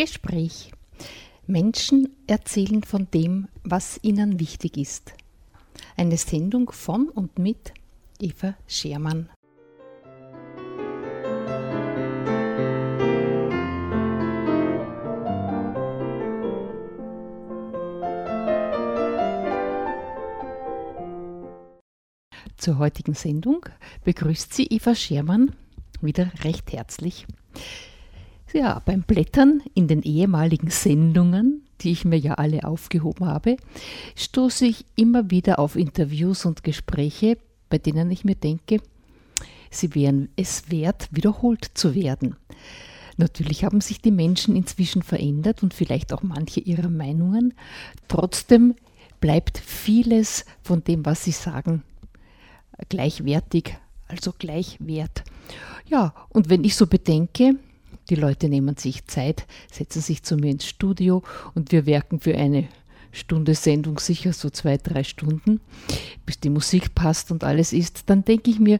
Gespräch. Menschen erzählen von dem, was ihnen wichtig ist. Eine Sendung von und mit Eva Schermann. Zur heutigen Sendung begrüßt sie Eva Schermann wieder recht herzlich. Ja, beim Blättern in den ehemaligen Sendungen, die ich mir ja alle aufgehoben habe, stoße ich immer wieder auf Interviews und Gespräche, bei denen ich mir denke, sie wären es wert, wiederholt zu werden. Natürlich haben sich die Menschen inzwischen verändert und vielleicht auch manche ihrer Meinungen. Trotzdem bleibt vieles von dem, was sie sagen, gleichwertig, also gleichwert. Ja, und wenn ich so bedenke, die Leute nehmen sich Zeit, setzen sich zu mir ins Studio und wir werken für eine Stunde Sendung sicher so zwei, drei Stunden, bis die Musik passt und alles ist, dann denke ich mir,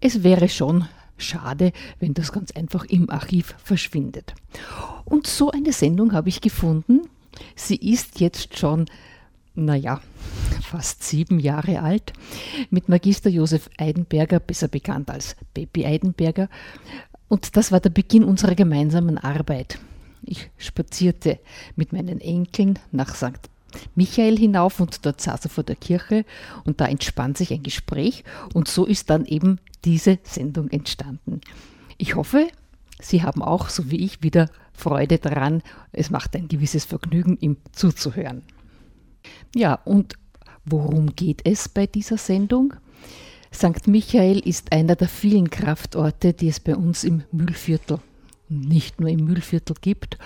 es wäre schon schade, wenn das ganz einfach im Archiv verschwindet. Und so eine Sendung habe ich gefunden. Sie ist jetzt schon naja, fast sieben Jahre alt, mit Magister Josef Eidenberger, besser bekannt als Baby Eidenberger. Und das war der Beginn unserer gemeinsamen Arbeit. Ich spazierte mit meinen Enkeln nach St. Michael hinauf und dort saß er vor der Kirche und da entspann sich ein Gespräch und so ist dann eben diese Sendung entstanden. Ich hoffe, Sie haben auch, so wie ich, wieder Freude daran. Es macht ein gewisses Vergnügen, ihm zuzuhören. Ja, und worum geht es bei dieser Sendung? St. Michael ist einer der vielen Kraftorte, die es bei uns im Mühlviertel, nicht nur im Mühlviertel gibt.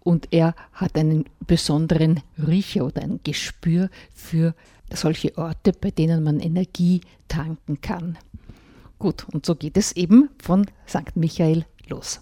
Und er hat einen besonderen Riecher oder ein Gespür für solche Orte, bei denen man Energie tanken kann. Gut, und so geht es eben von St. Michael los.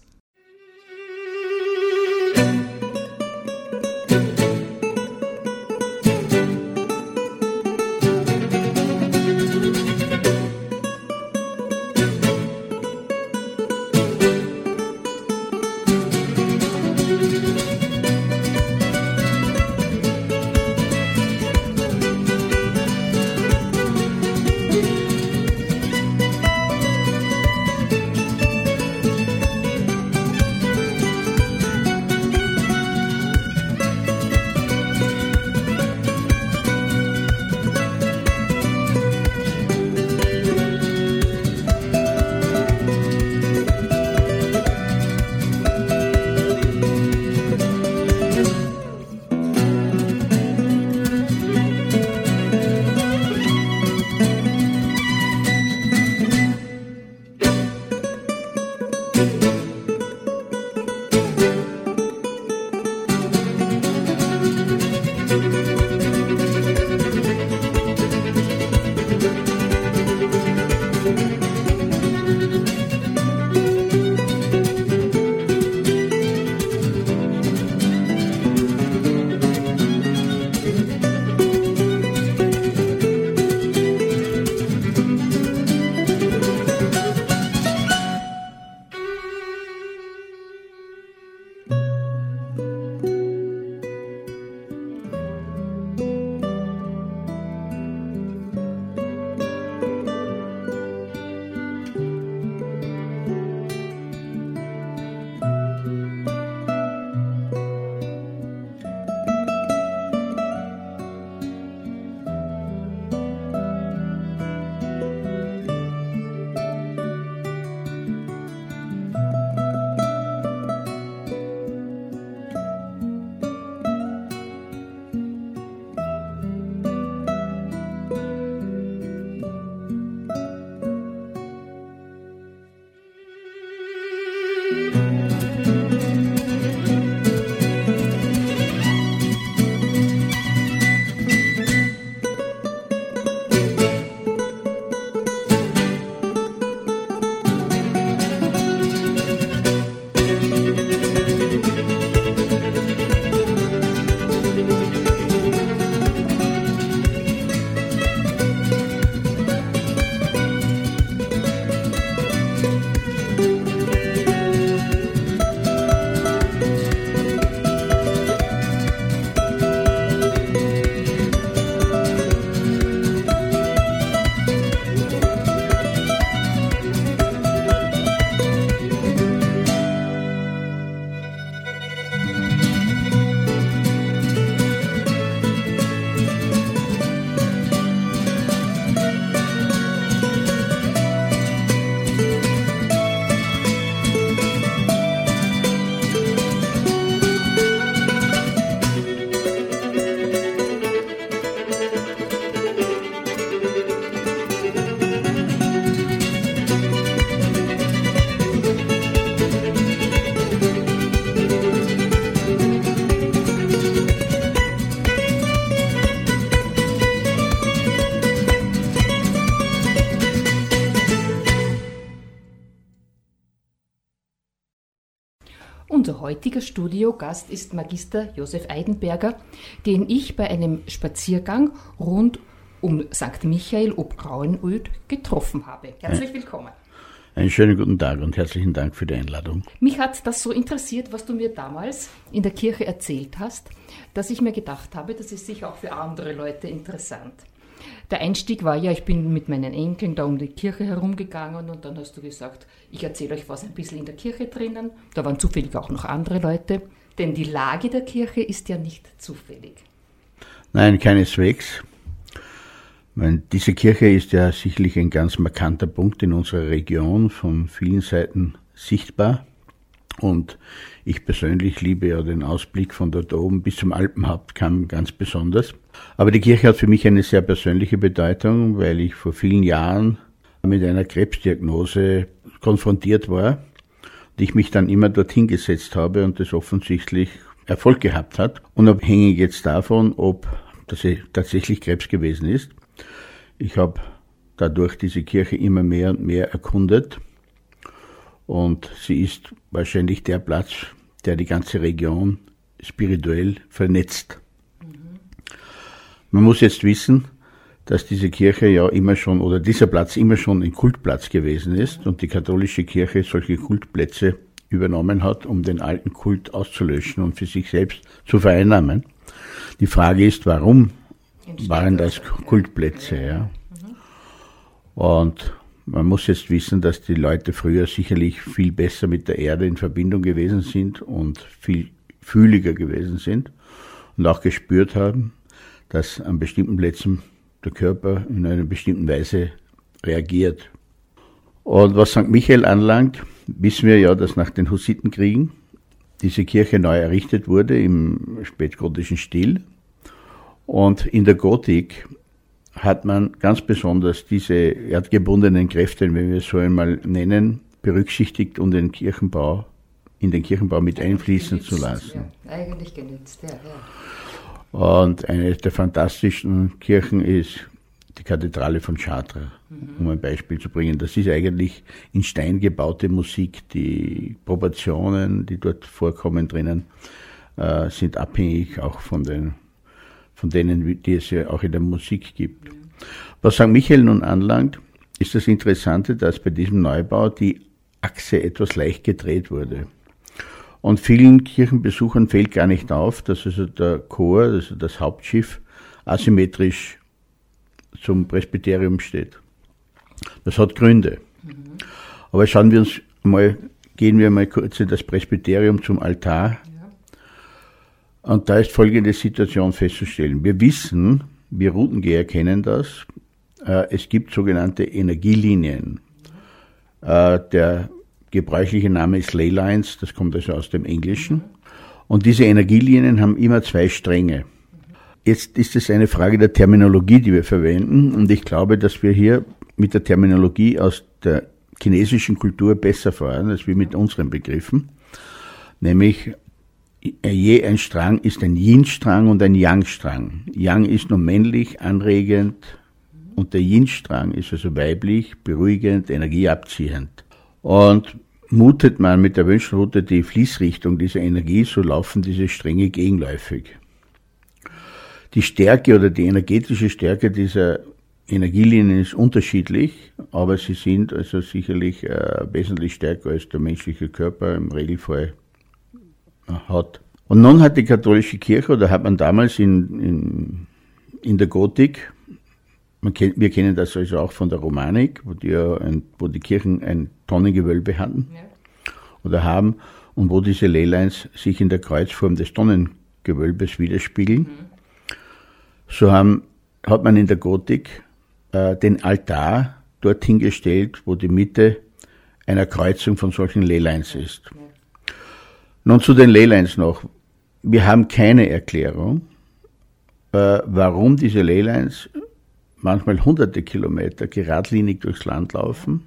Heutiger Studiogast ist Magister Josef Eidenberger, den ich bei einem Spaziergang rund um St. Michael ob Grauenöd getroffen habe. Herzlich willkommen. Einen schönen guten Tag und herzlichen Dank für die Einladung. Mich hat das so interessiert, was du mir damals in der Kirche erzählt hast, dass ich mir gedacht habe, das ist sicher auch für andere Leute interessant. Der Einstieg war ja, ich bin mit meinen Enkeln da um die Kirche herumgegangen und dann hast du gesagt, ich erzähle euch was ein bisschen in der Kirche drinnen. Da waren zufällig auch noch andere Leute, denn die Lage der Kirche ist ja nicht zufällig. Nein, keineswegs. Meine, diese Kirche ist ja sicherlich ein ganz markanter Punkt in unserer Region, von vielen Seiten sichtbar. Und ich persönlich liebe ja den Ausblick von dort oben bis zum Alpenhauptkamm ganz besonders. Aber die Kirche hat für mich eine sehr persönliche Bedeutung, weil ich vor vielen Jahren mit einer Krebsdiagnose konfrontiert war und ich mich dann immer dorthin gesetzt habe und das offensichtlich Erfolg gehabt hat, unabhängig jetzt davon, ob das tatsächlich Krebs gewesen ist. Ich habe dadurch diese Kirche immer mehr und mehr erkundet und sie ist wahrscheinlich der Platz, der die ganze Region spirituell vernetzt. Mhm. Man muss jetzt wissen, dass diese Kirche ja immer schon oder dieser Platz immer schon ein Kultplatz gewesen ist und die katholische Kirche solche Kultplätze übernommen hat, um den alten Kult auszulöschen und für sich selbst zu vereinnahmen. Die Frage ist, warum waren das Kultplätze, ja? Mhm. Und man muss jetzt wissen, dass die Leute früher sicherlich viel besser mit der Erde in Verbindung gewesen sind und viel fühliger gewesen sind und auch gespürt haben, dass an bestimmten Plätzen der Körper in einer bestimmten Weise reagiert. Und was St. Michael anlangt, wissen wir ja, dass nach den Hussitenkriegen diese Kirche neu errichtet wurde im spätgotischen Stil. Und in der Gotik hat man ganz besonders diese erdgebundenen Kräfte, wenn wir es so einmal nennen, berücksichtigt und den Kirchenbau in den Kirchenbau mit einfließen genützt, zu lassen. Ja, eigentlich genützt, ja, ja. Und eine der fantastischen Kirchen ist die Kathedrale von Chartres, mhm. um ein Beispiel zu bringen. Das ist eigentlich in Stein gebaute Musik. Die Proportionen, die dort vorkommen drinnen, äh, sind abhängig auch von den von denen, die es ja auch in der Musik gibt. Was St. Michael nun anlangt, ist das Interessante, dass bei diesem Neubau die Achse etwas leicht gedreht wurde. Und vielen Kirchenbesuchern fällt gar nicht auf, dass also der Chor, also das Hauptschiff, asymmetrisch zum Presbyterium steht. Das hat Gründe. Aber schauen wir uns mal, gehen wir mal kurz in das Presbyterium zum Altar und da ist folgende Situation festzustellen. Wir wissen, wir Routengeher kennen das, äh, es gibt sogenannte Energielinien. Äh, der gebräuchliche Name ist Leylines, das kommt also aus dem Englischen. Und diese Energielinien haben immer zwei Stränge. Jetzt ist es eine Frage der Terminologie, die wir verwenden. Und ich glaube, dass wir hier mit der Terminologie aus der chinesischen Kultur besser fahren als wir mit unseren Begriffen. Nämlich je ein Strang ist ein Yin-Strang und ein Yang-Strang. Yang ist nur männlich, anregend und der Yin-Strang ist also weiblich, beruhigend, energieabziehend. Und mutet man mit der Wünschelrute die Fließrichtung dieser Energie, so laufen diese Stränge gegenläufig. Die Stärke oder die energetische Stärke dieser Energielinien ist unterschiedlich, aber sie sind also sicherlich äh, wesentlich stärker als der menschliche Körper im Regelfall hat. Und nun hat die katholische Kirche, oder hat man damals in, in, in der Gotik, kennt, wir kennen das also auch von der Romanik, wo die, ein, wo die Kirchen ein Tonnengewölbe hatten ja. oder haben und wo diese Lehlines sich in der Kreuzform des Tonnengewölbes widerspiegeln. Mhm. So haben, hat man in der Gotik äh, den Altar dorthin gestellt, wo die Mitte einer Kreuzung von solchen Lehlines ist. Ja. Nun zu den Leylines noch. Wir haben keine Erklärung, äh, warum diese Leylines manchmal hunderte Kilometer geradlinig durchs Land laufen.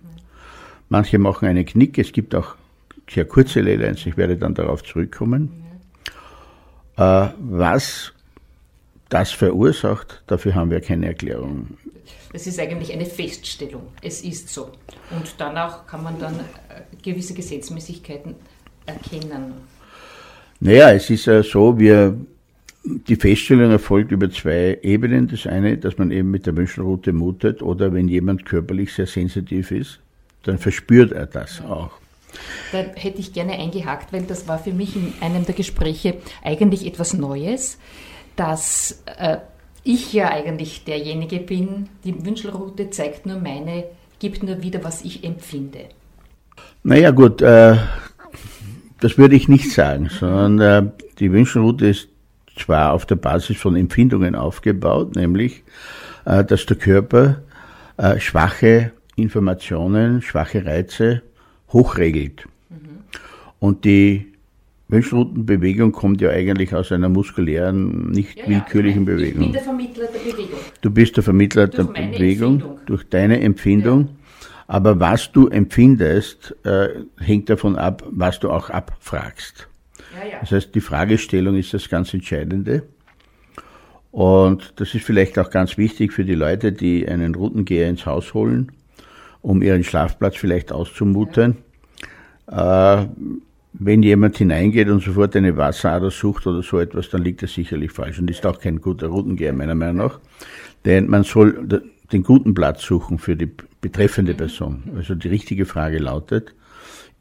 Manche machen einen Knick. Es gibt auch sehr kurze Leylines. Ich werde dann darauf zurückkommen. Äh, was das verursacht, dafür haben wir keine Erklärung. Das ist eigentlich eine Feststellung. Es ist so. Und danach kann man dann äh, gewisse Gesetzmäßigkeiten erkennen. Naja, es ist ja so, wir, die Feststellung erfolgt über zwei Ebenen. Das eine, dass man eben mit der Wünschelroute mutet oder wenn jemand körperlich sehr sensitiv ist, dann verspürt er das auch. Da hätte ich gerne eingehakt, weil das war für mich in einem der Gespräche eigentlich etwas Neues, dass äh, ich ja eigentlich derjenige bin, die Wünschelroute zeigt nur meine, gibt nur wieder, was ich empfinde. Naja gut, äh, das würde ich nicht sagen, sondern äh, die Wünschelroute ist zwar auf der Basis von Empfindungen aufgebaut, nämlich, äh, dass der Körper äh, schwache Informationen, schwache Reize hochregelt. Mhm. Und die Wünschelroutenbewegung kommt ja eigentlich aus einer muskulären, nicht ja, willkürlichen ja. Bewegung. Ich bin der Vermittler der Bewegung. Du bist der Vermittler durch der Bewegung, Empfindung. durch deine Empfindung. Ja. Aber was du empfindest, äh, hängt davon ab, was du auch abfragst. Ja, ja. Das heißt, die Fragestellung ist das ganz Entscheidende. Und das ist vielleicht auch ganz wichtig für die Leute, die einen Routengeher ins Haus holen, um ihren Schlafplatz vielleicht auszumuten. Ja. Äh, wenn jemand hineingeht und sofort eine Wasserader sucht oder so etwas, dann liegt das sicherlich falsch und ist auch kein guter Routengeher meiner Meinung nach. Denn man soll den guten Platz suchen für die betreffende mhm. Person. Also die richtige Frage lautet,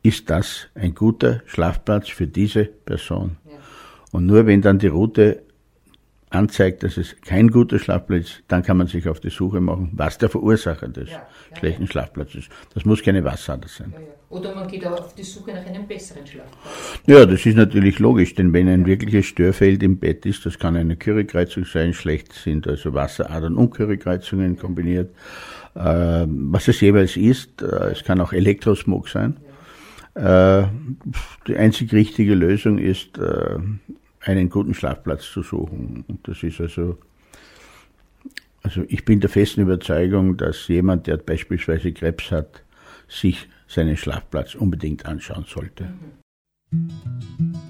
ist das ein guter Schlafplatz für diese Person? Ja. Und nur wenn dann die Route anzeigt, dass es kein guter Schlafplatz ist, dann kann man sich auf die Suche machen, was der Verursacher des ja, ja, schlechten Schlafplatzes ist. Das muss keine Wasserader sein. Oder man geht auch auf die Suche nach einem besseren Schlafplatz. Ja, das ist natürlich logisch, denn wenn ein wirkliches Störfeld im Bett ist, das kann eine Currykreuzung sein, schlecht sind also Wasseradern und Currykreuzungen kombiniert, äh, was es jeweils ist. Äh, es kann auch Elektrosmog sein. Äh, die einzig richtige Lösung ist, äh, einen guten Schlafplatz zu suchen. Und das ist also, also ich bin der festen Überzeugung, dass jemand, der beispielsweise Krebs hat, sich seinen Schlafplatz unbedingt anschauen sollte. Mhm.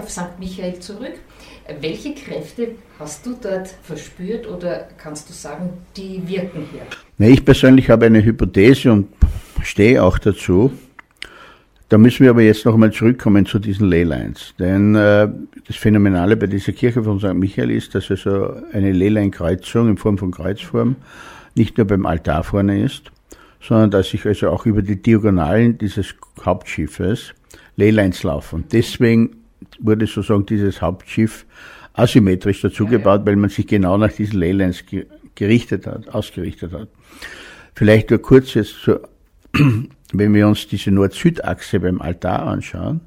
Auf St. Michael zurück. Welche Kräfte hast du dort verspürt oder kannst du sagen, die wirken hier? Ich persönlich habe eine Hypothese und stehe auch dazu. Da müssen wir aber jetzt noch einmal zurückkommen zu diesen Leylines. Denn äh, das Phänomenale bei dieser Kirche von St. Michael ist, dass also eine Leyline-Kreuzung in Form von Kreuzform nicht nur beim Altar vorne ist, sondern dass sich also auch über die Diagonalen dieses Hauptschiffes Leylines laufen. Deswegen wurde sozusagen dieses Hauptschiff asymmetrisch dazugebaut, ja, ja. weil man sich genau nach diesen Leylines gerichtet hat, ausgerichtet hat. Vielleicht nur kurz jetzt zur wenn wir uns diese Nord-Süd-Achse beim Altar anschauen,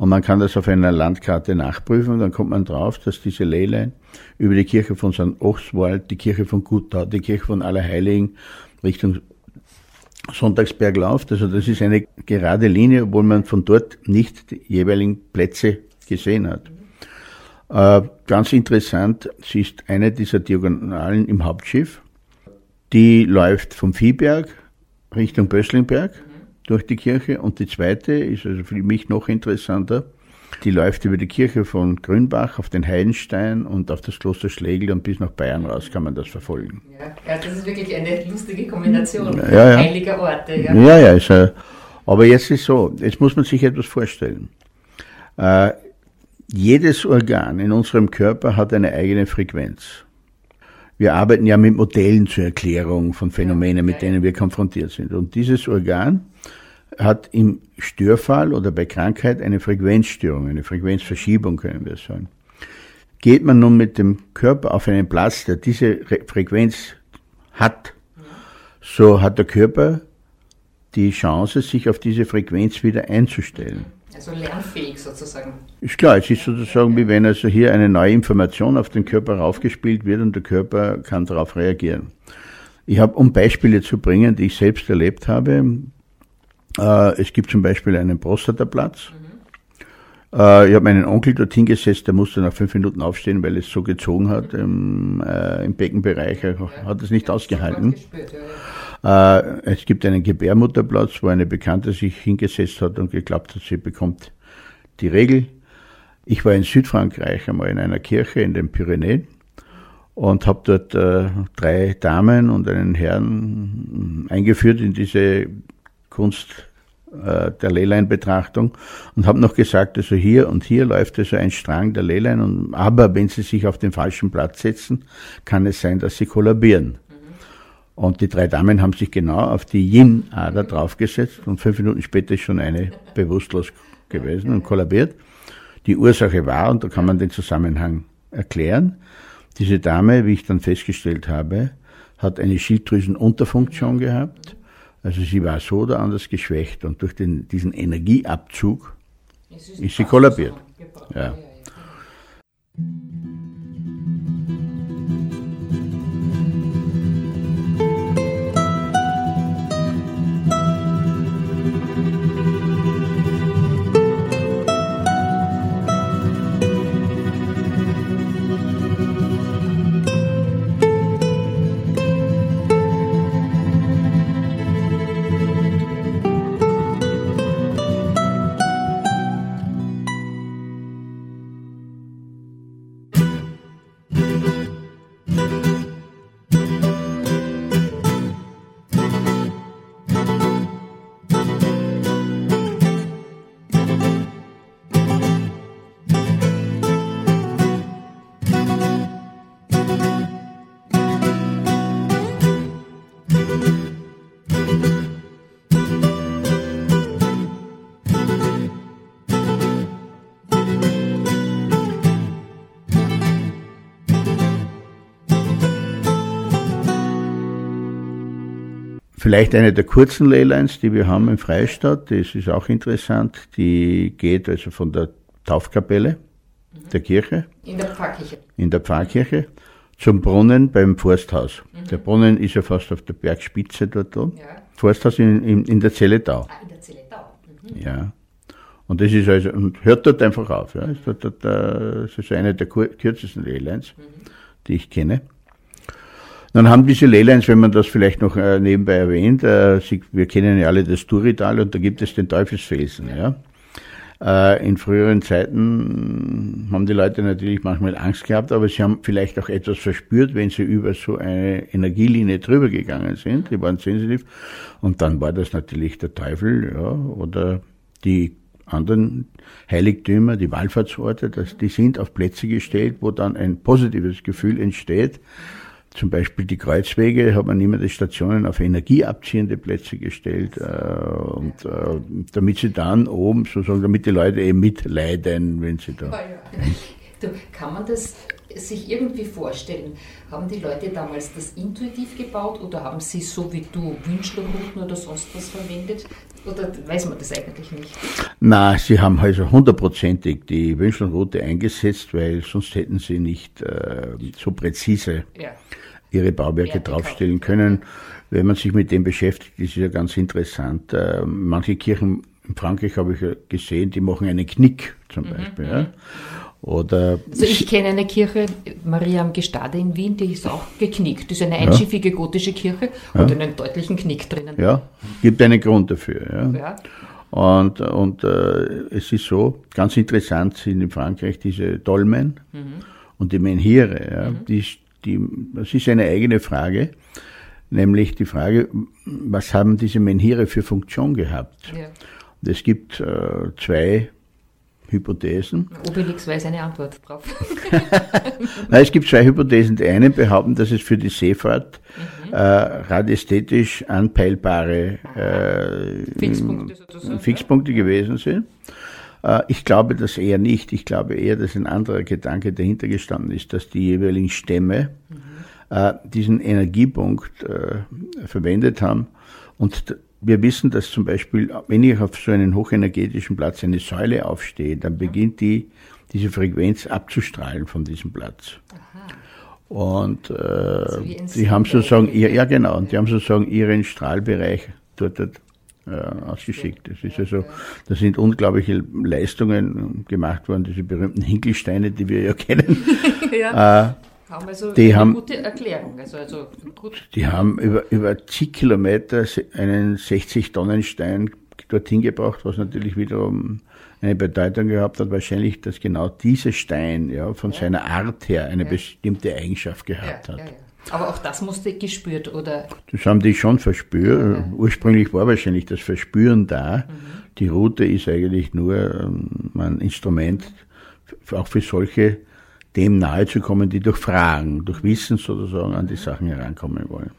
und man kann das auf einer Landkarte nachprüfen, dann kommt man drauf, dass diese Leyline über die Kirche von St. Ochswald, die Kirche von Gutau, die Kirche von Allerheiligen Richtung Sonntagsberg läuft. Also das ist eine gerade Linie, obwohl man von dort nicht die jeweiligen Plätze gesehen hat. Äh, ganz interessant, sie ist eine dieser Diagonalen im Hauptschiff. Die läuft vom Viehberg Richtung Böslingberg durch die Kirche und die zweite ist also für mich noch interessanter. Die läuft über die Kirche von Grünbach auf den Heidenstein und auf das Kloster Schlegel und bis nach Bayern raus kann man das verfolgen. Ja, das ist wirklich eine lustige Kombination ja, ja. heiliger Orte. Ja, ja, ja ist, aber jetzt ist so, jetzt muss man sich etwas vorstellen. Äh, jedes Organ in unserem Körper hat eine eigene Frequenz. Wir arbeiten ja mit Modellen zur Erklärung von Phänomenen, mit denen wir konfrontiert sind. Und dieses Organ hat im Störfall oder bei Krankheit eine Frequenzstörung, eine Frequenzverschiebung, können wir sagen. Geht man nun mit dem Körper auf einen Platz, der diese Frequenz hat, so hat der Körper die Chance, sich auf diese Frequenz wieder einzustellen. Also lernfähig sozusagen. Ist klar, es ist sozusagen wie wenn also hier eine neue Information auf den Körper raufgespielt wird und der Körper kann darauf reagieren. Ich habe, um Beispiele zu bringen, die ich selbst erlebt habe, äh, es gibt zum Beispiel einen Prostataplatz. Mhm. Äh, ich habe meinen Onkel dorthin gesetzt, der musste nach fünf Minuten aufstehen, weil es so gezogen hat im, äh, im Beckenbereich. Er ja. hat es nicht ausgehalten. Gespürt, ja, ja. Äh, es gibt einen Gebärmutterplatz, wo eine Bekannte sich hingesetzt hat und geglaubt hat, sie bekommt die Regel. Ich war in Südfrankreich einmal in einer Kirche in den Pyrenäen und habe dort äh, drei Damen und einen Herrn eingeführt in diese Kunst äh, der Leyline-Betrachtung und habe noch gesagt, also hier und hier läuft also ein Strang der Leyline, und, aber wenn Sie sich auf den falschen Platz setzen, kann es sein, dass Sie kollabieren. Und die drei Damen haben sich genau auf die Yin-Ader draufgesetzt und fünf Minuten später ist schon eine bewusstlos gewesen und kollabiert. Die Ursache war, und da kann man den Zusammenhang erklären, diese Dame, wie ich dann festgestellt habe, hat eine Schilddrüsenunterfunktion gehabt. Also sie war so oder anders geschwächt und durch den, diesen Energieabzug ist sie kollabiert. Ja. Vielleicht eine der kurzen Leylines, die wir haben im Freistaat, das ist auch interessant, die geht also von der Taufkapelle mhm. der Kirche. In der Pfarrkirche. In der Pfarrkirche zum Brunnen beim Forsthaus. Mhm. Der Brunnen ist ja fast auf der Bergspitze dort oben. Ja. Forsthaus in, in, in der Zelletau. Ah, in der Zelletau. Mhm. Ja. Und das ist also, und hört dort einfach auf. Ja. Das ist, dort, das ist eine der kürzesten Leylines, mhm. die ich kenne. Dann haben diese Leylines, wenn man das vielleicht noch äh, nebenbei erwähnt, äh, Sie, wir kennen ja alle das Durital und da gibt es den Teufelsfelsen. Ja. Äh, in früheren Zeiten haben die Leute natürlich manchmal Angst gehabt, aber sie haben vielleicht auch etwas verspürt, wenn sie über so eine Energielinie drüber gegangen sind. Die waren sensitiv. Und dann war das natürlich der Teufel, ja, oder die anderen Heiligtümer, die Wallfahrtsorte, das, die sind auf Plätze gestellt, wo dann ein positives Gefühl entsteht zum Beispiel die Kreuzwege hat man immer die Stationen auf energieabziehende Plätze gestellt äh, und äh, damit sie dann oben sozusagen, damit die Leute eben mitleiden, wenn sie da. Du, kann man das sich irgendwie vorstellen? Haben die Leute damals das intuitiv gebaut oder haben sie so wie du Wünschlerrouten oder sonst was verwendet? Oder weiß man das eigentlich nicht? Na, sie haben also hundertprozentig die Wünschlerroute eingesetzt, weil sonst hätten sie nicht äh, so präzise ja. Ihre Bauwerke ja, draufstellen können. Wenn man sich mit dem beschäftigt, ist es ja ganz interessant. Äh, manche Kirchen in Frankreich habe ich ja gesehen, die machen einen Knick zum mhm, Beispiel. Ja. Mhm. Oder also ich kenne eine Kirche, Maria am Gestade in Wien, die ist auch geknickt. Das ist eine einschiffige gotische Kirche ja. und einen deutlichen Knick drinnen. Ja, gibt einen Grund dafür. Ja. ja. Und, und äh, es ist so, ganz interessant sind in Frankreich diese Dolmen mhm. und die Menhire. Ja, mhm. die, die, das ist eine eigene Frage, nämlich die Frage, was haben diese Menhire für Funktion gehabt? Ja. es gibt äh, zwei Hypothesen. Obelix weiß eine Antwort drauf. Nein, es gibt zwei Hypothesen. Die einen behaupten, dass es für die Seefahrt mhm. äh, radiästhetisch anpeilbare äh, Fixpunkte, Fixpunkte gewesen sind. Ich glaube das eher nicht. Ich glaube eher, dass ein anderer Gedanke dahinter gestanden ist, dass die jeweiligen Stämme mhm. äh, diesen Energiepunkt äh, verwendet haben und wir wissen, dass zum Beispiel, wenn ich auf so einen hochenergetischen Platz eine Säule aufstehe, dann beginnt die, diese Frequenz abzustrahlen von diesem Platz. Aha. Und äh, so die haben sozusagen, ihr, ja genau, und die haben sozusagen ihren Strahlbereich dort äh, ausgeschickt. Das ist also, da sind unglaubliche Leistungen gemacht worden, diese berühmten Hinkelsteine, die wir ja kennen. ja. Äh, haben also die eine haben, gute Erklärung. Also, also gut. Die haben über, über zig Kilometer einen 60-Tonnen-Stein dorthin gebracht, was natürlich wiederum eine Bedeutung gehabt hat, wahrscheinlich, dass genau dieser Stein ja, von ja. seiner Art her eine ja. bestimmte Eigenschaft gehabt hat. Aber auch das musste gespürt, oder? Das haben die schon verspürt. Ursprünglich war wahrscheinlich das Verspüren da. Mhm. Die Route ist eigentlich nur ähm, ein Instrument, auch für solche dem nahe zu kommen, die durch Fragen, durch Wissen sozusagen an die Sachen herankommen wollen.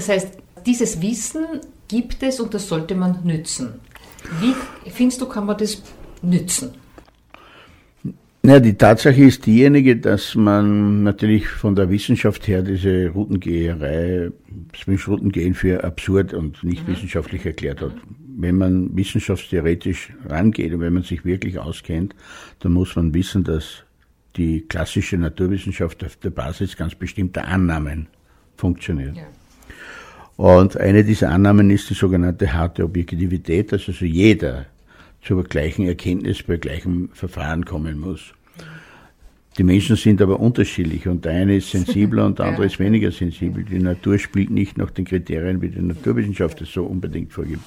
Das heißt, dieses Wissen gibt es und das sollte man nützen. Wie findest du, kann man das nützen? Ja, die Tatsache ist diejenige, dass man natürlich von der Wissenschaft her diese Routengeherei, das Routengehen für absurd und nicht mhm. wissenschaftlich erklärt hat. Wenn man wissenschaftstheoretisch rangeht und wenn man sich wirklich auskennt, dann muss man wissen, dass die klassische Naturwissenschaft auf der Basis ganz bestimmter Annahmen funktioniert. Ja. Und eine dieser Annahmen ist die sogenannte harte Objektivität, dass also jeder zur gleichen Erkenntnis bei gleichem Verfahren kommen muss. Die Menschen sind aber unterschiedlich und der eine ist sensibler und der andere ist weniger sensibel. Die Natur spielt nicht nach den Kriterien, wie die Naturwissenschaft es so unbedingt vorgibt.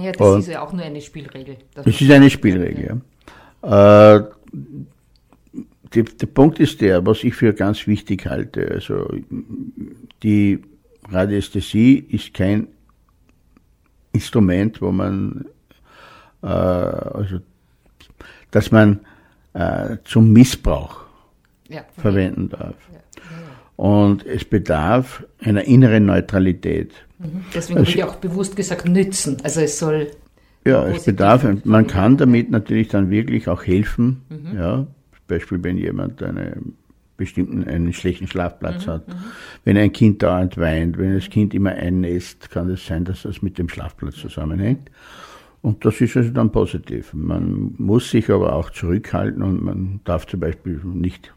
Ja, das und ist ja auch nur eine Spielregel. Das ist eine Spielregel, ja. Äh, die, der Punkt ist der, was ich für ganz wichtig halte. Also die Radiästhesie ist kein Instrument, wo man äh, also, dass man äh, zum Missbrauch ja. verwenden darf. Ja. Und es bedarf einer inneren Neutralität. Mhm. Deswegen also, habe ich auch bewusst gesagt, nützen. Also es soll. Ja, es bedarf, man kann damit natürlich dann wirklich auch helfen. Mhm. Ja, zum Beispiel, wenn jemand einen bestimmten einen schlechten Schlafplatz mhm. hat. Mhm. Wenn ein Kind dauernd weint, wenn das Kind immer einnässt, kann es sein, dass das mit dem Schlafplatz zusammenhängt. Und das ist also dann positiv. Man muss sich aber auch zurückhalten und man darf zum Beispiel nicht,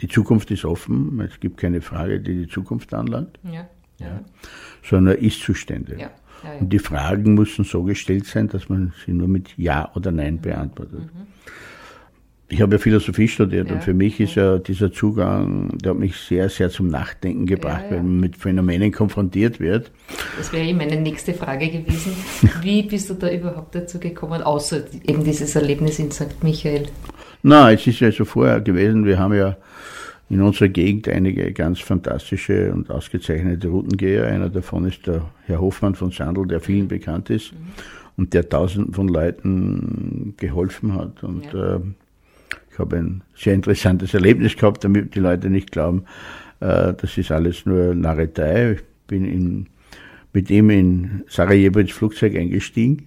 die Zukunft ist offen, es gibt keine Frage, die die Zukunft anlangt, ja, ja. ja sondern Ist-Zustände. Ja, und die Fragen müssen so gestellt sein, dass man sie nur mit Ja oder Nein beantwortet. Mhm ich habe ja Philosophie studiert ja. und für mich ist ja dieser Zugang, der hat mich sehr, sehr zum Nachdenken gebracht, ja, ja. wenn man mit Phänomenen konfrontiert wird. Das wäre eben meine nächste Frage gewesen. Wie bist du da überhaupt dazu gekommen, außer eben dieses Erlebnis in St. Michael? Na, es ist ja so vorher gewesen, wir haben ja in unserer Gegend einige ganz fantastische und ausgezeichnete Routengeher. Einer davon ist der Herr Hofmann von Sandl, der vielen bekannt ist mhm. und der tausenden von Leuten geholfen hat. Und ja. äh, ich habe ein sehr interessantes Erlebnis gehabt, damit die Leute nicht glauben, äh, das ist alles nur Narretei. Ich bin in, mit ihm in Sarajevo ins Flugzeug eingestiegen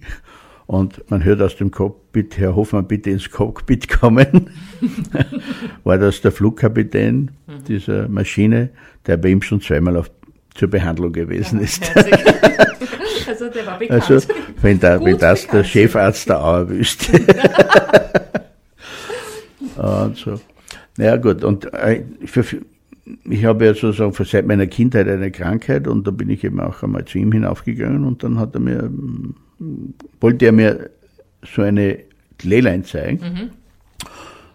und man hört aus dem Cockpit, Herr Hoffmann, bitte ins Cockpit kommen. War das der Flugkapitän mhm. dieser Maschine, der bei ihm schon zweimal auf, zur Behandlung gewesen ja, ist. also der. Also wenn, da, wenn das bekannt. der Chefarzt der Auer wüsste. Und so. Naja gut, und äh, für, ich habe ja sozusagen seit meiner Kindheit eine Krankheit und da bin ich eben auch einmal zu ihm hinaufgegangen und dann hat er mir, wollte er mir so eine Leyline zeigen. Mhm.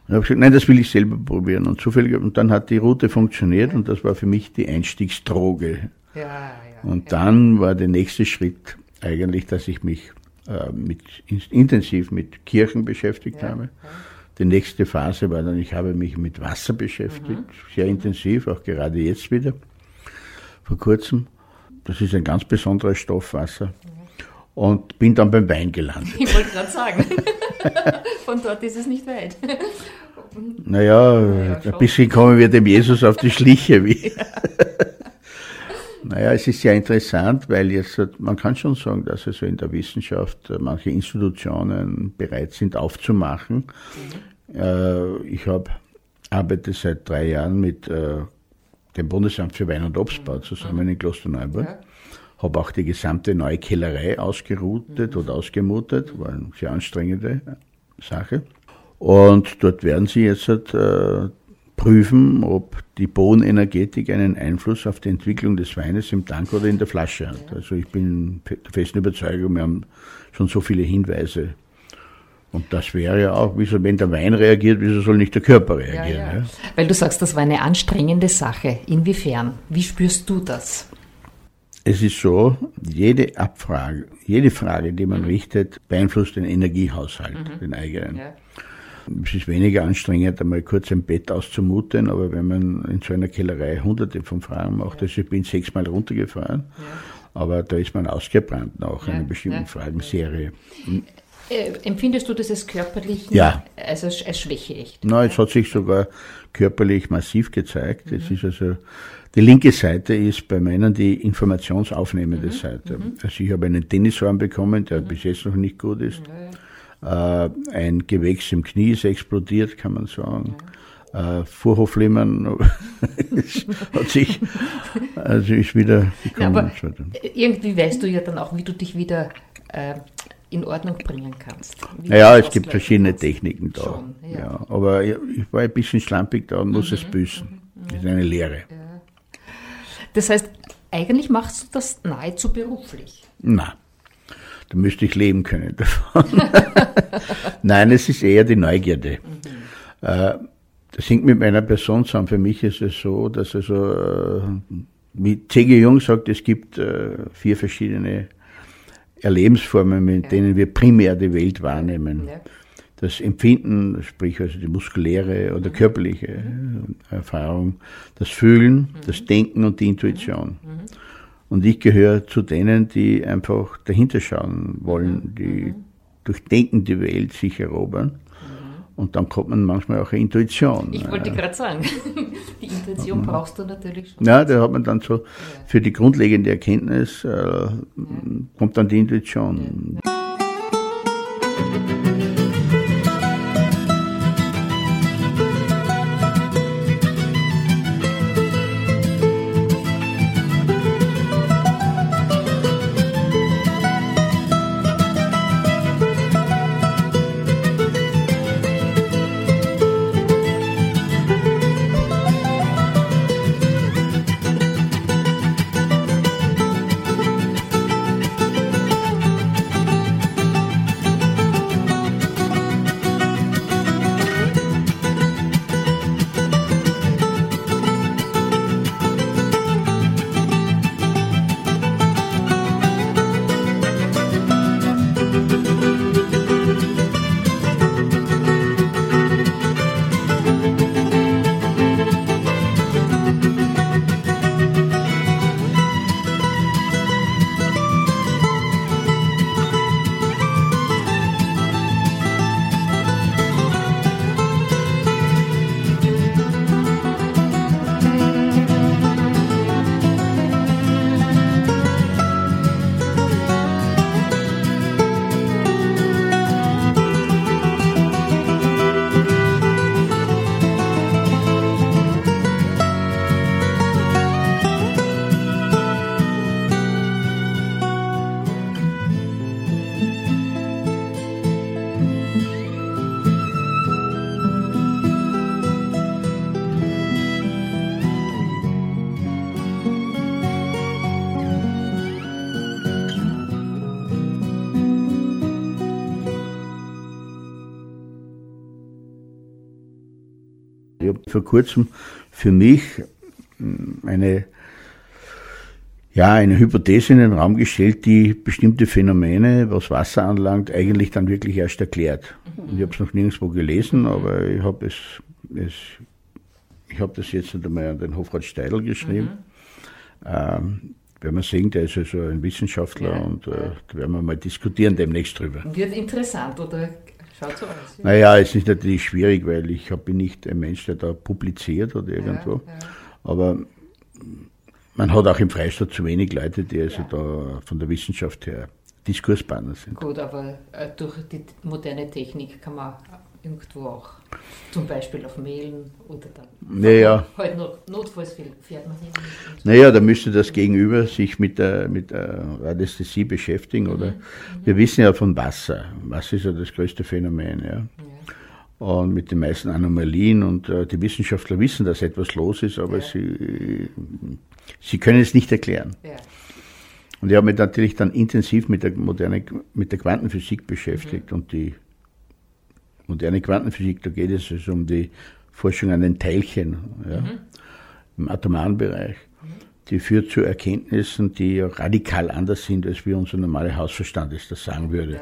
Und habe gesagt, nein, das will ich selber probieren. Und zufällig, und dann hat die Route funktioniert und das war für mich die Einstiegsdroge. Ja, ja, und ja. dann war der nächste Schritt eigentlich, dass ich mich äh, mit, intensiv mit Kirchen beschäftigt habe. Die nächste Phase war dann, ich habe mich mit Wasser beschäftigt, mhm. sehr intensiv, auch gerade jetzt wieder, vor kurzem. Das ist ein ganz besonderer Stoff, Wasser. Mhm. Und bin dann beim Wein gelandet. Ich wollte gerade sagen, von dort ist es nicht weit. Naja, naja ein bisschen kommen wir dem Jesus auf die Schliche. Wie. Naja, es ist sehr interessant, weil jetzt, man kann schon sagen, dass also in der Wissenschaft äh, manche Institutionen bereit sind aufzumachen. Mhm. Äh, ich habe arbeite seit drei Jahren mit äh, dem Bundesamt für Wein und Obstbau zusammen in Klosterneuburg. Ja. Habe auch die gesamte neue Kellerei ausgeroutet mhm. oder ausgemutet, war eine sehr anstrengende Sache. Und dort werden sie jetzt äh, prüfen, ob die Bohnenergetik einen Einfluss auf die Entwicklung des Weines im Tank oder in der Flasche hat. Also ich bin der festen Überzeugung, wir haben schon so viele Hinweise. Und das wäre ja auch, wieso, wenn der Wein reagiert, wieso soll nicht der Körper reagieren? Ja, ja. Ja? Weil du sagst, das war eine anstrengende Sache. Inwiefern? Wie spürst du das? Es ist so, jede Abfrage, jede Frage, die man mhm. richtet, beeinflusst den Energiehaushalt, mhm. den eigenen. Ja. Es ist weniger anstrengend, einmal kurz ein Bett auszumuten, aber wenn man in so einer Kellerei hunderte von Fragen macht, also ich bin sechsmal runtergefahren, ja. aber da ist man ausgebrannt nach ja, einer bestimmten ja. Fragenserie. Äh, empfindest du das als körperlich? Ja. Also als Schwäche echt? Nein, es hat sich sogar körperlich massiv gezeigt. Es mhm. ist also, die linke Seite ist bei Männern die informationsaufnehmende mhm. Seite. Mhm. Also ich habe einen Tennisarm bekommen, der mhm. bis jetzt noch nicht gut ist. Äh, ein Gewächs im Knie ist explodiert, kann man sagen. Äh, Vorhofflimmern hat sich, also ist wieder gekommen. Ja, aber irgendwie weißt du ja dann auch, wie du dich wieder äh, in Ordnung bringen kannst. Naja, es gibt verschiedene kannst. Techniken da. Schon, ja. ja. aber ich war ein bisschen schlampig da und muss mhm, es büßen. Mhm, das ist eine Lehre. Ja. Das heißt, eigentlich machst du das nahezu beruflich. Nein. Da müsste ich leben können davon. Nein, es ist eher die Neugierde. Mhm. Äh, das hängt mit meiner Person zusammen. Für mich ist es so, dass also, äh, wie C.G. Jung sagt, es gibt äh, vier verschiedene Erlebensformen, mit ja. denen wir primär die Welt wahrnehmen. Ja. Das Empfinden, sprich also die muskuläre oder mhm. körperliche mhm. Erfahrung, das Fühlen, mhm. das Denken und die Intuition. Mhm. mhm. Und ich gehöre zu denen, die einfach dahinter schauen wollen, die durch Denken die Welt sich erobern. Und dann kommt man manchmal auch eine Intuition. Ich wollte gerade sagen, die Intuition brauchst du natürlich schon. Ja, da hat man dann so für die grundlegende Erkenntnis äh, kommt dann die Intuition. Ja. Vor kurzem für mich hm, eine, ja, eine Hypothese in den Raum gestellt, die bestimmte Phänomene, was Wasser anlangt, eigentlich dann wirklich erst erklärt. Und ich habe es noch nirgendwo gelesen, aber ich habe es, es ich habe das jetzt einmal an den Hofrat Steidl geschrieben. Mhm. Ähm, werden wir sehen, der ist also ein Wissenschaftler ja, und äh, da werden wir mal diskutieren demnächst drüber. Wird interessant, oder Schaut so aus. Ja. Naja, es ist natürlich schwierig, weil ich bin nicht ein Mensch, der da publiziert oder irgendwo. Ja, ja. Aber man hat auch im Freistaat zu wenig Leute, die also da von der Wissenschaft her Diskursbanner sind. Gut, aber äh, durch die moderne Technik kann man irgendwo auch zum Beispiel auf Mailen oder dann naja. halt noch notfalls fährt man hin. Naja, da müsste das Gegenüber sich mit der, mit der Radiästhesie beschäftigen. Oder mhm. Wir wissen ja von Wasser. Wasser ist ja das größte Phänomen. Ja. ja. Und mit den meisten Anomalien und äh, die Wissenschaftler wissen, dass etwas los ist, aber ja. sie, sie können es nicht erklären. Ja. Und ich habe mich natürlich dann intensiv mit der moderne, mit der Quantenphysik beschäftigt mhm. und die moderne Quantenphysik, da geht es also um die Forschung an den Teilchen ja, mhm. im atomaren Bereich. Die führt zu Erkenntnissen, die radikal anders sind, als wie unser normaler Hausverstand es das sagen würde.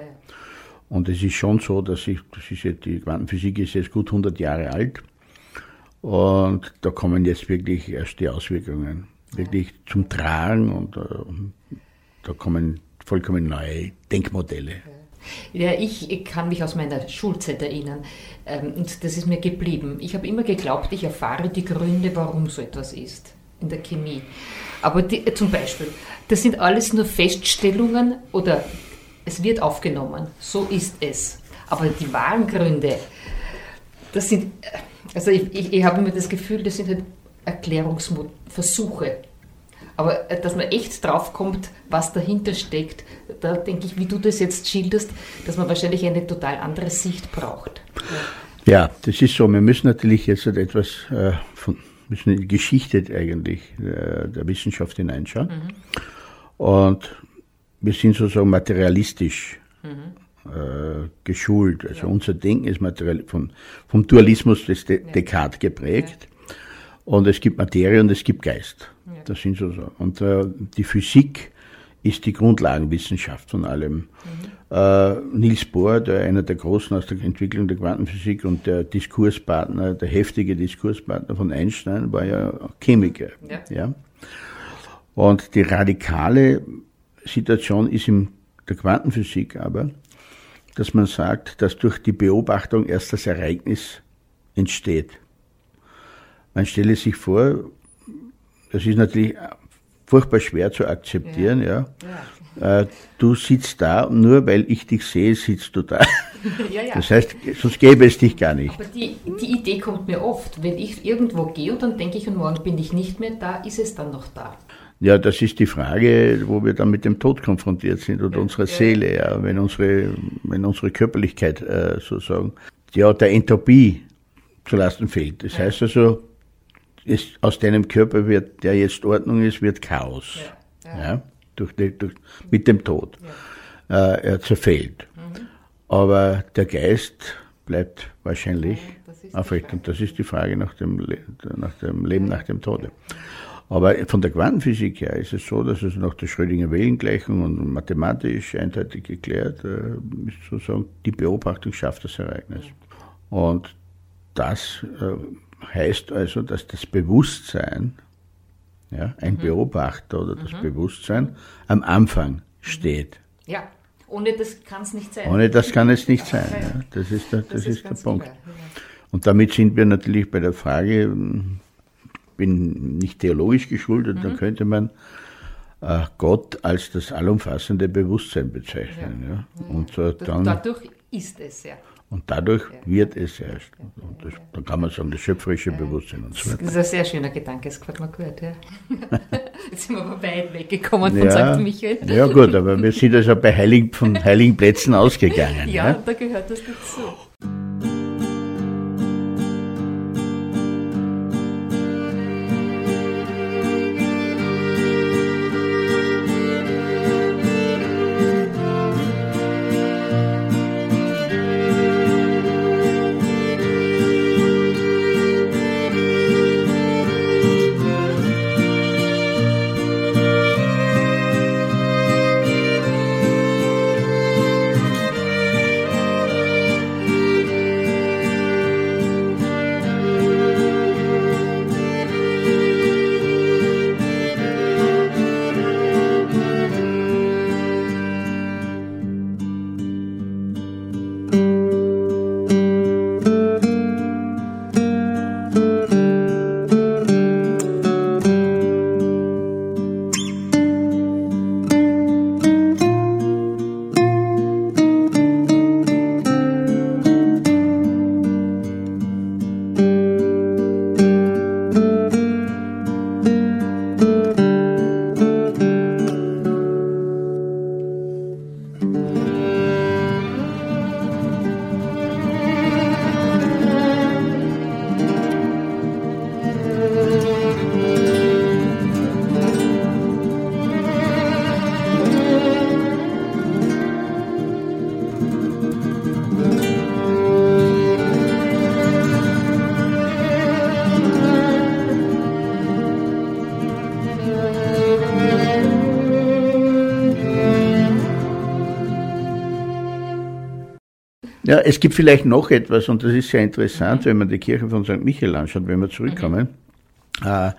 Und es ist schon so, dass ich, das ist ja, die Quantenphysik ist jetzt gut 100 Jahre alt. Und da kommen jetzt wirklich erst die Auswirkungen wirklich zum Tragen und äh, da kommen vollkommen neue Denkmodelle. Ja, ich, kann mich aus meiner Schulzeit erinnern ähm, und das ist mir geblieben. Ich habe immer geglaubt, ich erfahre die Gründe, warum so etwas ist in der Chemie. Aber die, äh, zum Beispiel, das sind alles nur Feststellungen oder es wird aufgenommen. So ist es. Aber die wahren Gründe, das sind, äh, also ich, ich, ich habe immer das Gefühl, das sind halt Erklärungsversuche. Aber äh, dass man echt draufkommt, was dahinter steckt, da denke ich, wie du das jetzt schilderst, dass man wahrscheinlich eine total andere Sicht braucht. Ja, ja das ist so. Wir müssen natürlich jetzt etwas äh, von, müssen in die Geschichte eigentlich äh, der Wissenschaft hineinschauen. Mhm. Und wir sind sozusagen materialistisch mhm. äh, geschult. Also ja. unser Denken ist materiell von, vom Dualismus des De ja. Descartes geprägt. Ja. Und es gibt Materie und es gibt Geist. Das sind so. so. Und äh, die Physik ist die Grundlagenwissenschaft von allem. Mhm. Äh, Niels Bohr, der einer der Großen aus der Entwicklung der Quantenphysik und der Diskurspartner, der heftige Diskurspartner von Einstein, war ja Chemiker. Ja. ja. Und die radikale Situation ist in der Quantenphysik aber, dass man sagt, dass durch die Beobachtung erst das Ereignis entsteht. Man stelle sich vor, das ist natürlich furchtbar schwer zu akzeptieren, ja. ja. Äh, du sitzt da und nur weil ich dich sehe, sitzt du da. ja, ja. Das heißt, sonst gäbe es dich gar nicht. Aber die, die Idee kommt mir oft, wenn ich irgendwo gehe und dann denke ich, und morgen bin ich nicht mehr da, ist es dann noch da? Ja, das ist die Frage, wo wir dann mit dem Tod konfrontiert sind oder ja, unserer Seele, ja, wenn unsere, wenn unsere Körperlichkeit äh, sozusagen, ja, der Entropie zu Lasten fehlt. Das heißt also, ist, aus deinem Körper wird, der jetzt Ordnung ist, wird Chaos. Ja, ja. ja durch durch, mit dem Tod. Ja. Äh, er zerfällt. Mhm. Aber der Geist bleibt wahrscheinlich aufrecht. Und das ist die Frage nach dem, nach dem Leben nach dem Tode. Aber von der Quantenphysik her ist es so, dass es nach der Schrödinger-Wellengleichung und mathematisch eindeutig geklärt äh, ist, sozusagen, die Beobachtung schafft das Ereignis. Und das äh, heißt also, dass das Bewusstsein, ja, ein mhm. Beobachter oder das mhm. Bewusstsein am Anfang steht. Ja, ohne das kann es nicht sein. Ohne das kann es nicht sein. Ja. Das ist der, das, das ist, ist der Punkt. Klar. Und damit sind wir natürlich bei der Frage, bin nicht theologisch geschuldet, mhm. dann könnte man äh, Gott als das allumfassende Bewusstsein bezeichnen. Ja. ja. Und äh, dann, dadurch ist es ja. Und dadurch wird es erst. Und das, dann kann man sagen, das schöpferische Bewusstsein und so weiter. Das ist ein sehr schöner Gedanke, das gefällt mir gut. Ja. Jetzt sind wir aber weit weggekommen von ja, St. Michael. Ja gut, aber wir sind also bei Heiligen, von heiligen Plätzen ausgegangen. Ja, ja, da gehört das dazu. Es gibt vielleicht noch etwas, und das ist sehr interessant, wenn man die Kirche von St. Michael anschaut, wenn wir zurückkommen. Mhm.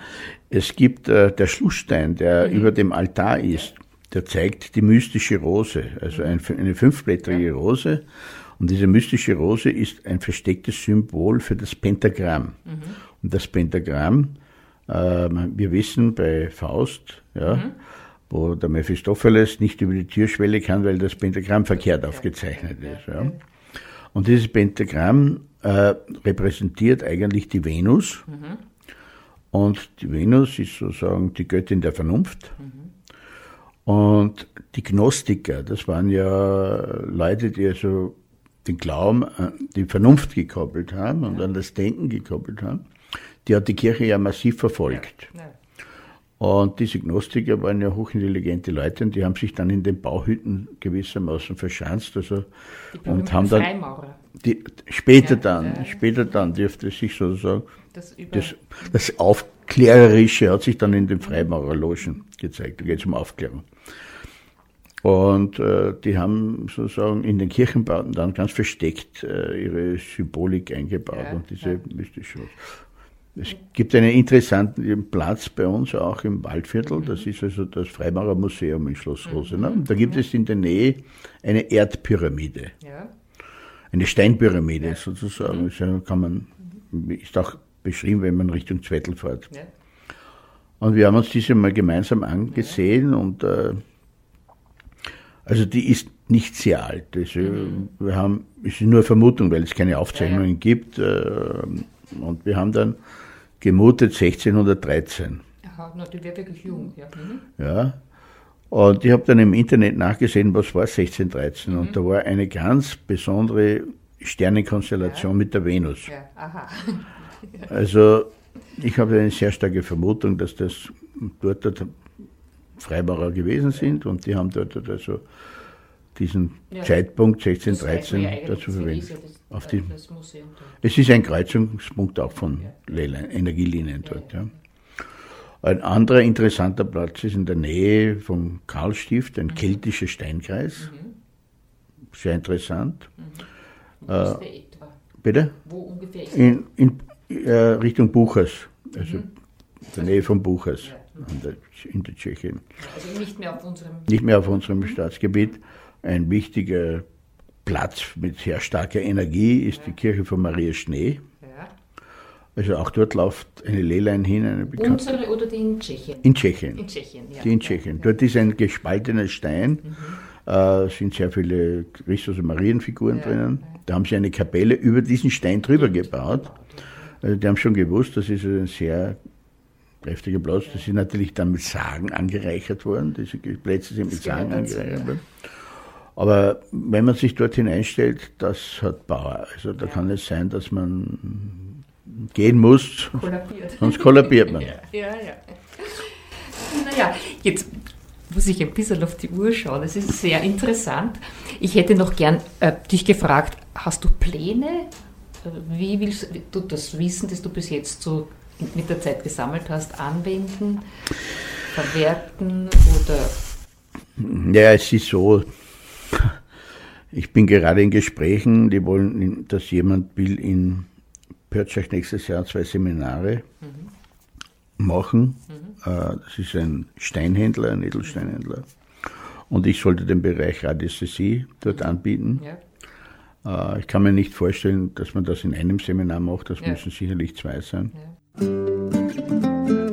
Es gibt äh, der Schlussstein, der mhm. über dem Altar ist, der zeigt die mystische Rose, also ein, eine fünfblättrige Rose. Und diese mystische Rose ist ein verstecktes Symbol für das Pentagramm. Mhm. Und das Pentagramm, äh, wir wissen bei Faust, ja, mhm. wo der Mephistopheles nicht über die Türschwelle kann, weil das Pentagramm verkehrt aufgezeichnet ist. Ja. Und dieses Pentagramm äh, repräsentiert eigentlich die Venus. Mhm. Und die Venus ist sozusagen die Göttin der Vernunft. Mhm. Und die Gnostiker, das waren ja Leute, die also den Glauben an die Vernunft gekoppelt haben und ja. an das Denken gekoppelt haben, die hat die Kirche ja massiv verfolgt. Ja. Ja. Und diese Gnostiker waren ja hochintelligente Leute und die haben sich dann in den Bauhütten gewissermaßen verschanzt. Also, und haben dann Freimaurer. Die, später dann, später dann dürfte sich sozusagen das, das, das Aufklärerische hat sich dann in den Freimaurerlogen gezeigt. Da geht es um Aufklärung. Und äh, die haben sozusagen in den Kirchenbauten dann ganz versteckt äh, ihre Symbolik eingebaut ja, und diese ja. mystische. Es gibt einen interessanten Platz bei uns auch im Waldviertel, mhm. das ist also das Freimaurermuseum in Schloss mhm. Rosenau. Da gibt es in der Nähe eine Erdpyramide. Eine Steinpyramide sozusagen. Mhm. Das kann man, ist auch beschrieben, wenn man Richtung Zwettl fährt. Und wir haben uns diese mal gemeinsam angesehen und äh, also die ist nicht sehr alt. Also mhm. wir haben, es ist nur Vermutung, weil es keine Aufzeichnungen gibt. Äh, und wir haben dann gemutet 1613. Aha, na, die wäre wirklich jung, ja. Mhm. Ja. Und ich habe dann im Internet nachgesehen, was war 1613. Mhm. Und da war eine ganz besondere Sternenkonstellation ja. mit der Venus. Ja, aha. also ich habe eine sehr starke Vermutung, dass das dort Freimaurer gewesen sind und die haben dort also diesen ja, Zeitpunkt 1613 ja dazu verwendet. Auf die, es ist ein Kreuzungspunkt auch von ja. Energielinien dort. Ja. Ein anderer interessanter Platz ist in der Nähe vom Karlstift, ein mhm. keltischer Steinkreis. Mhm. Sehr interessant. Mhm. Wo äh, etwa? Bitte? Wo ungefähr ist in, in äh, Richtung Buchers, also mhm. in der Nähe von Buchers. Ja der, in der Tschechien. Also nicht mehr auf unserem, nicht mehr auf unserem Staatsgebiet. Ein wichtiger Platz mit sehr starker Energie ist ja. die Kirche von Maria Schnee. Ja. Also auch dort läuft eine Lehlein hin. Eine Unsere oder die in Tschechien? In Tschechien. In Tschechien, ja. Die in Tschechien. Dort ist ein gespaltener Stein. Mhm. Äh, sind sehr viele Christus- und Marienfiguren drinnen. Da haben sie eine Kapelle über diesen Stein drüber gebaut. Also die haben schon gewusst, das ist ein sehr kräftiger Platz. Das ist natürlich dann mit Sagen angereichert worden. Diese Plätze sind mit Sagen angereichert worden. Aber wenn man sich dort hineinstellt, das hat Bauer. Also da ja. kann es sein, dass man gehen muss, kollabiert. sonst kollabiert man. Ja, ja. ja. Naja, jetzt muss ich ein bisschen auf die Uhr schauen. Das ist sehr interessant. Ich hätte noch gern äh, dich gefragt, hast du Pläne? Wie willst du das Wissen, das du bis jetzt so mit der Zeit gesammelt hast, anwenden, verwerten oder? Ja, es ist so. Ich bin gerade in Gesprächen, die wollen, dass jemand will in Pörtschach nächstes Jahr zwei Seminare mhm. machen. Mhm. Äh, das ist ein Steinhändler, ein Edelsteinhändler. Und ich sollte den Bereich Radiästhesie dort anbieten. Ja. Äh, ich kann mir nicht vorstellen, dass man das in einem Seminar macht, das ja. müssen sicherlich zwei sein. Ja.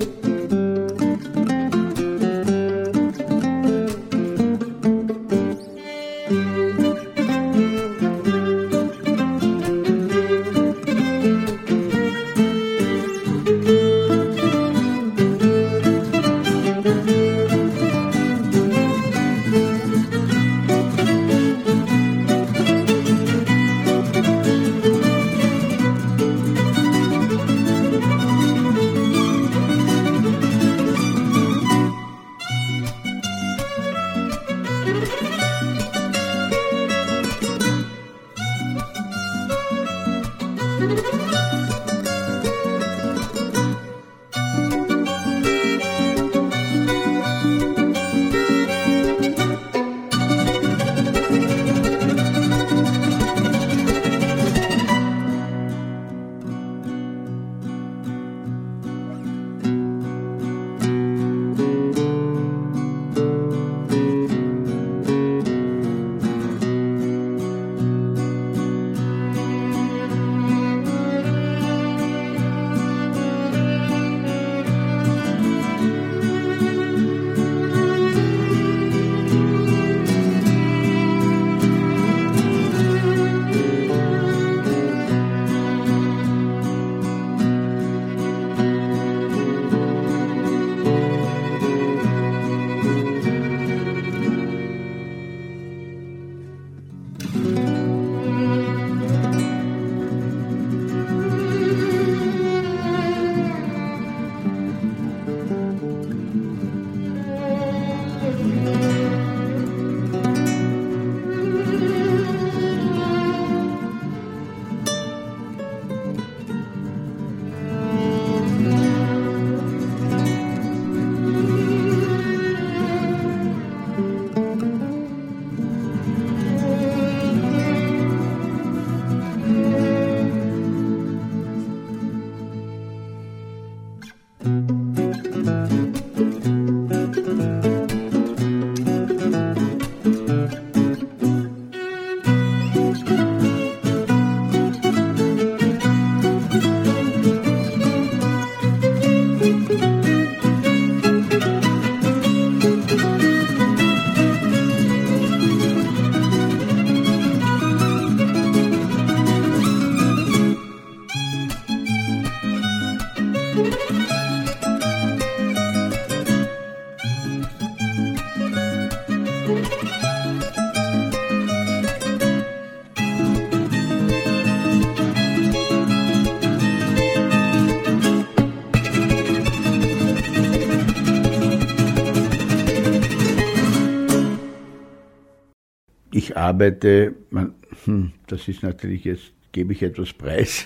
Arbeite, man, hm, das ist natürlich jetzt, gebe ich etwas preis.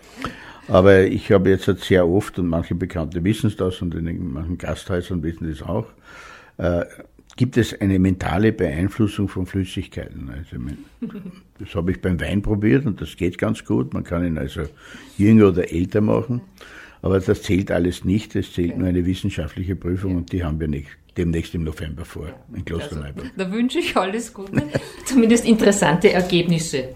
Aber ich habe jetzt halt sehr oft, und manche Bekannte wissen es das, und in manchen Gasthäusern wissen das auch, äh, gibt es eine mentale Beeinflussung von Flüssigkeiten. Also, das habe ich beim Wein probiert und das geht ganz gut. Man kann ihn also jünger oder älter machen. Aber das zählt alles nicht. Es zählt nur eine wissenschaftliche Prüfung und die haben wir nicht demnächst im November vor in Klosterneuburg. Also, da wünsche ich alles Gute, zumindest interessante Ergebnisse.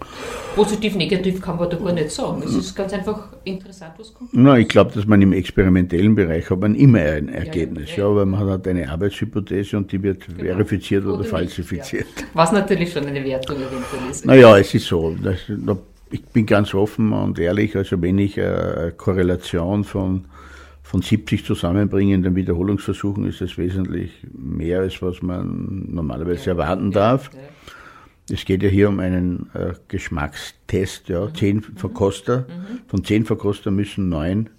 Positiv, negativ kann man da gar nicht sagen. Es ist ganz einfach interessant, was kommt. Na, ich glaube, dass man im experimentellen Bereich hat man immer ein Ergebnis, ja, ja. ja aber man hat eine Arbeitshypothese und die wird genau. verifiziert oder, oder falsifiziert. Ja. Was natürlich schon eine Wertung eventuell ist. Naja, es ist so. Das, ich bin ganz offen und ehrlich, also wenn ich eine Korrelation von von 70 zusammenbringenden Wiederholungsversuchen ist es wesentlich mehr, als was man normalerweise ja. erwarten darf. Ja. Es geht ja hier um einen äh, Geschmackstest. Ja. Mhm. Zehn mhm. Verkoster, mhm. von zehn Verkoster müssen neun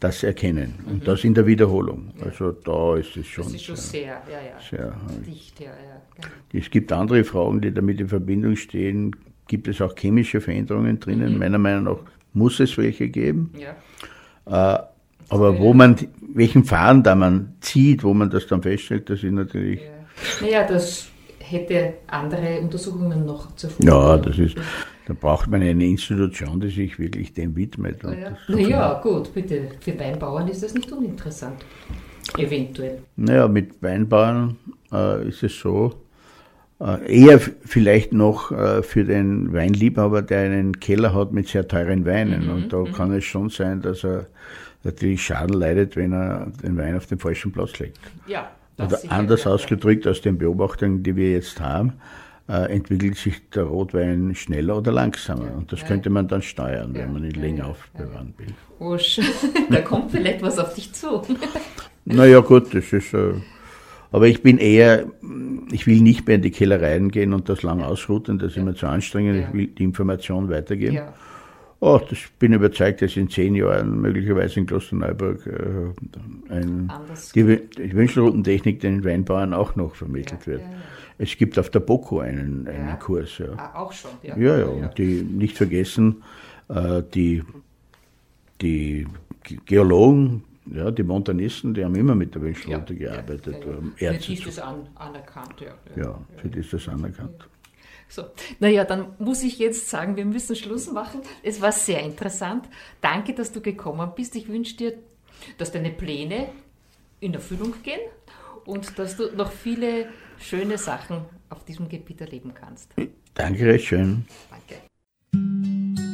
das erkennen. Mhm. Und das in der Wiederholung. Ja. Also da ist es schon. Das ist schon sehr, sehr, ja, sehr dicht. Ja, ja. Es gibt andere Fragen, die damit in Verbindung stehen. Gibt es auch chemische Veränderungen drinnen? Mhm. Meiner Meinung nach muss es welche geben. Äh, aber wo man, welchen Faden da man zieht, wo man das dann feststellt, das ist natürlich. Ja. Naja, das hätte andere Untersuchungen noch zuvor. Ja, das ist, da braucht man eine Institution, die sich wirklich dem widmet. Ja. Naja, gut, bitte. Für Weinbauern ist das nicht uninteressant. Eventuell. Naja, mit Weinbauern äh, ist es so, äh, eher vielleicht noch äh, für den Weinliebhaber, der einen Keller hat mit sehr teuren Weinen. Mhm, und da mhm. kann es schon sein, dass er natürlich Schaden leidet, wenn er den Wein auf den falschen Platz legt. Ja, Oder anders ausgedrückt aus den Beobachtungen, die wir jetzt haben, äh, entwickelt sich der Rotwein schneller oder langsamer. Ja, und das ja. könnte man dann steuern, wenn man ihn länger aufbewahren will. Usch, da kommt vielleicht was auf dich zu. naja, gut, das ist. Äh, aber ich bin eher, ich will nicht mehr in die Kellereien gehen und das lang ausruhen, das ist immer zu anstrengend. Ich will die Information weitergeben. Ja. Oh, ich bin überzeugt, dass in zehn Jahren möglicherweise in Klosterneuburg äh, ein, die, die Wünschelrotentechnik den Weinbauern auch noch vermittelt ja, wird. Ja, ja. Es gibt auf der BOKU einen, einen Kurs. Ja. Ah, auch schon, ja. Ja, und die nicht vergessen, äh, die, die Geologen, ja, die Montanisten, die haben immer mit der Wünschelrote gearbeitet. Ja, ja, Für die ist das an, anerkannt, ja. Ja, für die ist das anerkannt. So, naja, dann muss ich jetzt sagen, wir müssen Schluss machen. Es war sehr interessant. Danke, dass du gekommen bist. Ich wünsche dir, dass deine Pläne in Erfüllung gehen und dass du noch viele schöne Sachen auf diesem Gebiet erleben kannst. Danke recht schön. Danke.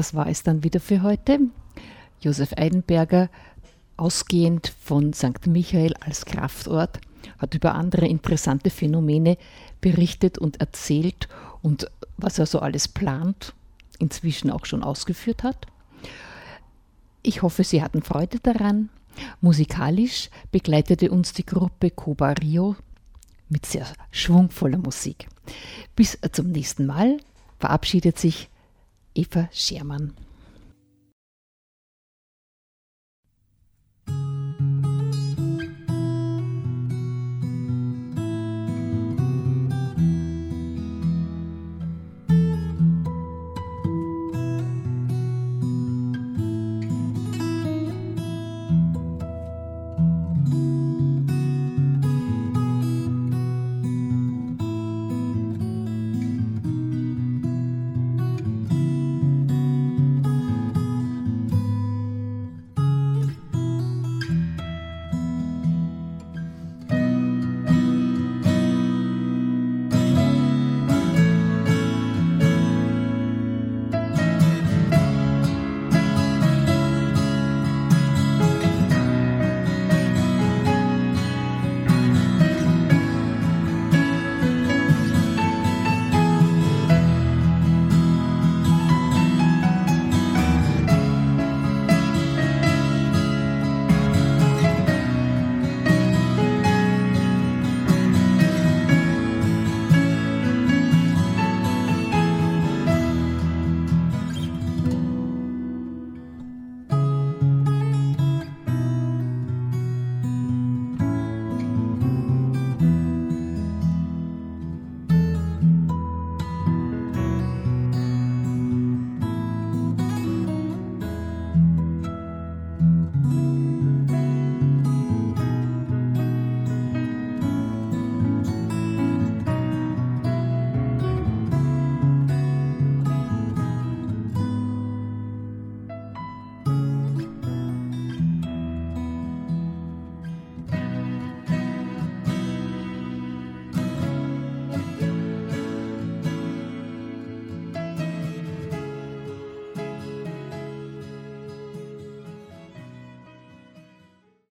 Das war es dann wieder für heute. Josef Eidenberger, ausgehend von St. Michael als Kraftort, hat über andere interessante Phänomene berichtet und erzählt und was er so alles plant, inzwischen auch schon ausgeführt hat. Ich hoffe, Sie hatten Freude daran. Musikalisch begleitete uns die Gruppe Coba Rio mit sehr schwungvoller Musik. Bis zum nächsten Mal verabschiedet sich Eva Schermann.